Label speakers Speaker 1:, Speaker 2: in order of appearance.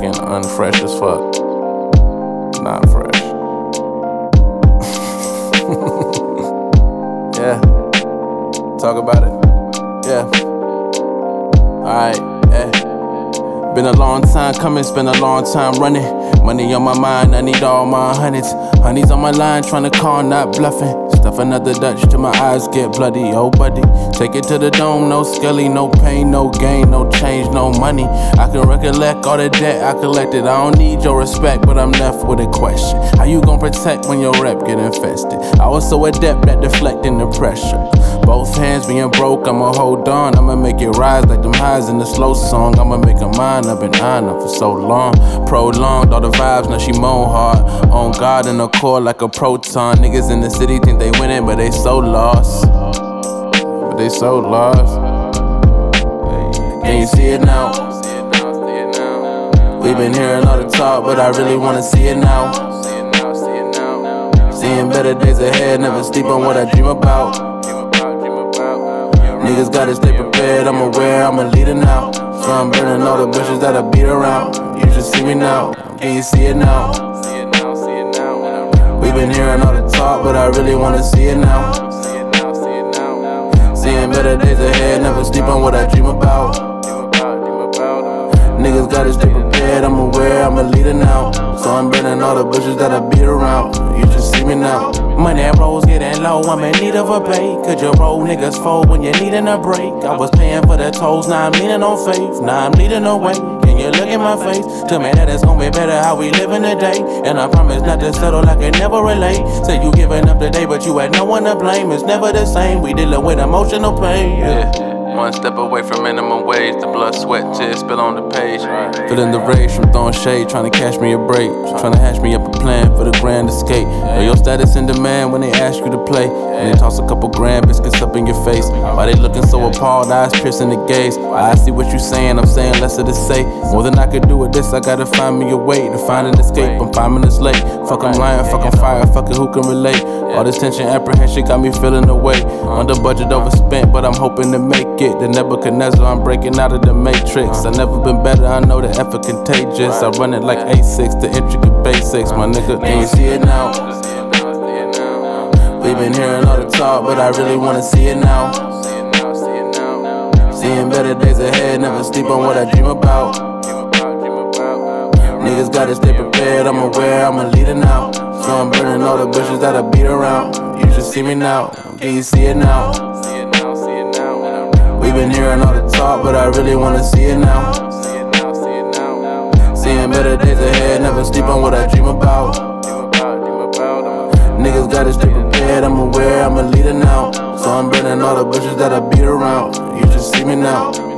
Speaker 1: fucking unfresh as fuck. Not fresh. yeah. Talk about it. Yeah. Alright, yeah. Been a long time coming, it's been a long time running. Money on my mind, I need all my hundreds. Honey's on my line, trying to call, not bluffing. Stuff another Dutch till my eyes get bloody. Oh, buddy, take it to the dome. No skelly, no pain, no gain, no change, no money. I can recollect all the debt I collected. I don't need your respect, but I'm left with a question. How you gonna protect when your rep get infested? I was so adept at deflecting the pressure. Both hands being broke, I'ma hold on. I'ma make it rise like them highs in the slow song. I'ma make a mind been and honor for so long. Prolonged all the vibes, now she moan hard. On God in the core like a proton. Niggas in the city think they winning, but they so lost. But they so lost. Can you see it now? We've been hearing all the talk, but I really wanna see it now. Seeing better days ahead, never sleep on what I dream about. Niggas gotta stay prepared, I'm aware, I'm a leader now. So I'm burning all the bushes that I beat around. You should see me now, can you see it now? We've been hearing all the talk, but I really wanna see it now. Seeing better days ahead, never sleep on what I dream about. Niggas gotta stay prepared, I'm aware, I'm a leader now. So I'm burning all the bushes that I beat around. You should see me now. Money rolls getting low, I'm in need of a pay. Could you roll niggas fold when you're needing a break? I was paying for the tolls, now I'm leaning on faith. Now I'm leading away. Can you look in my face? Tell me that it's gonna be better how we living today. And I promise not to settle I never relate. Say you giving up today, but you had no one to blame. It's never the same. We dealing with emotional pain. Yeah. One step away from minimum wage, the blood, sweat, tears spill on the page. Feeling the rage from throwing shade, trying to catch me a break. Trying to hash me up a plan for the grand escape. Know your status in demand when they ask you to play. And they toss a couple grand biscuits up in your face. Why they looking so appalled, eyes piercing the gaze. I see what you saying, I'm saying less to say. More than I could do with this, I gotta find me a way to find an escape. I'm five minutes late. Fuck, I'm lying, fuck, I'm fire, fuck it, who can relate? All this tension, apprehension got me feeling away. Under budget, overspent, but I'm hoping to make it. The Nebuchadnezzar, I'm breaking out of the matrix. I never been better, I know the effort contagious. I run it like A6, the intricate basics. My nigga, can you see it now? We've been hearing all the talk, but I really wanna see it now. Seeing better days ahead, never sleep on what I dream about. Niggas gotta stay prepared, I'm aware, I'm a leader now. So I'm burning all the bushes that I beat around. You should see me now, can you see it now? Been hearing all the talk, but I really wanna see it now. Seeing better days ahead, never sleep on what I dream about. Niggas gotta stay prepared, I'm aware, I'm a leader now. So I'm burning all the bushes that I beat around. You should see me now.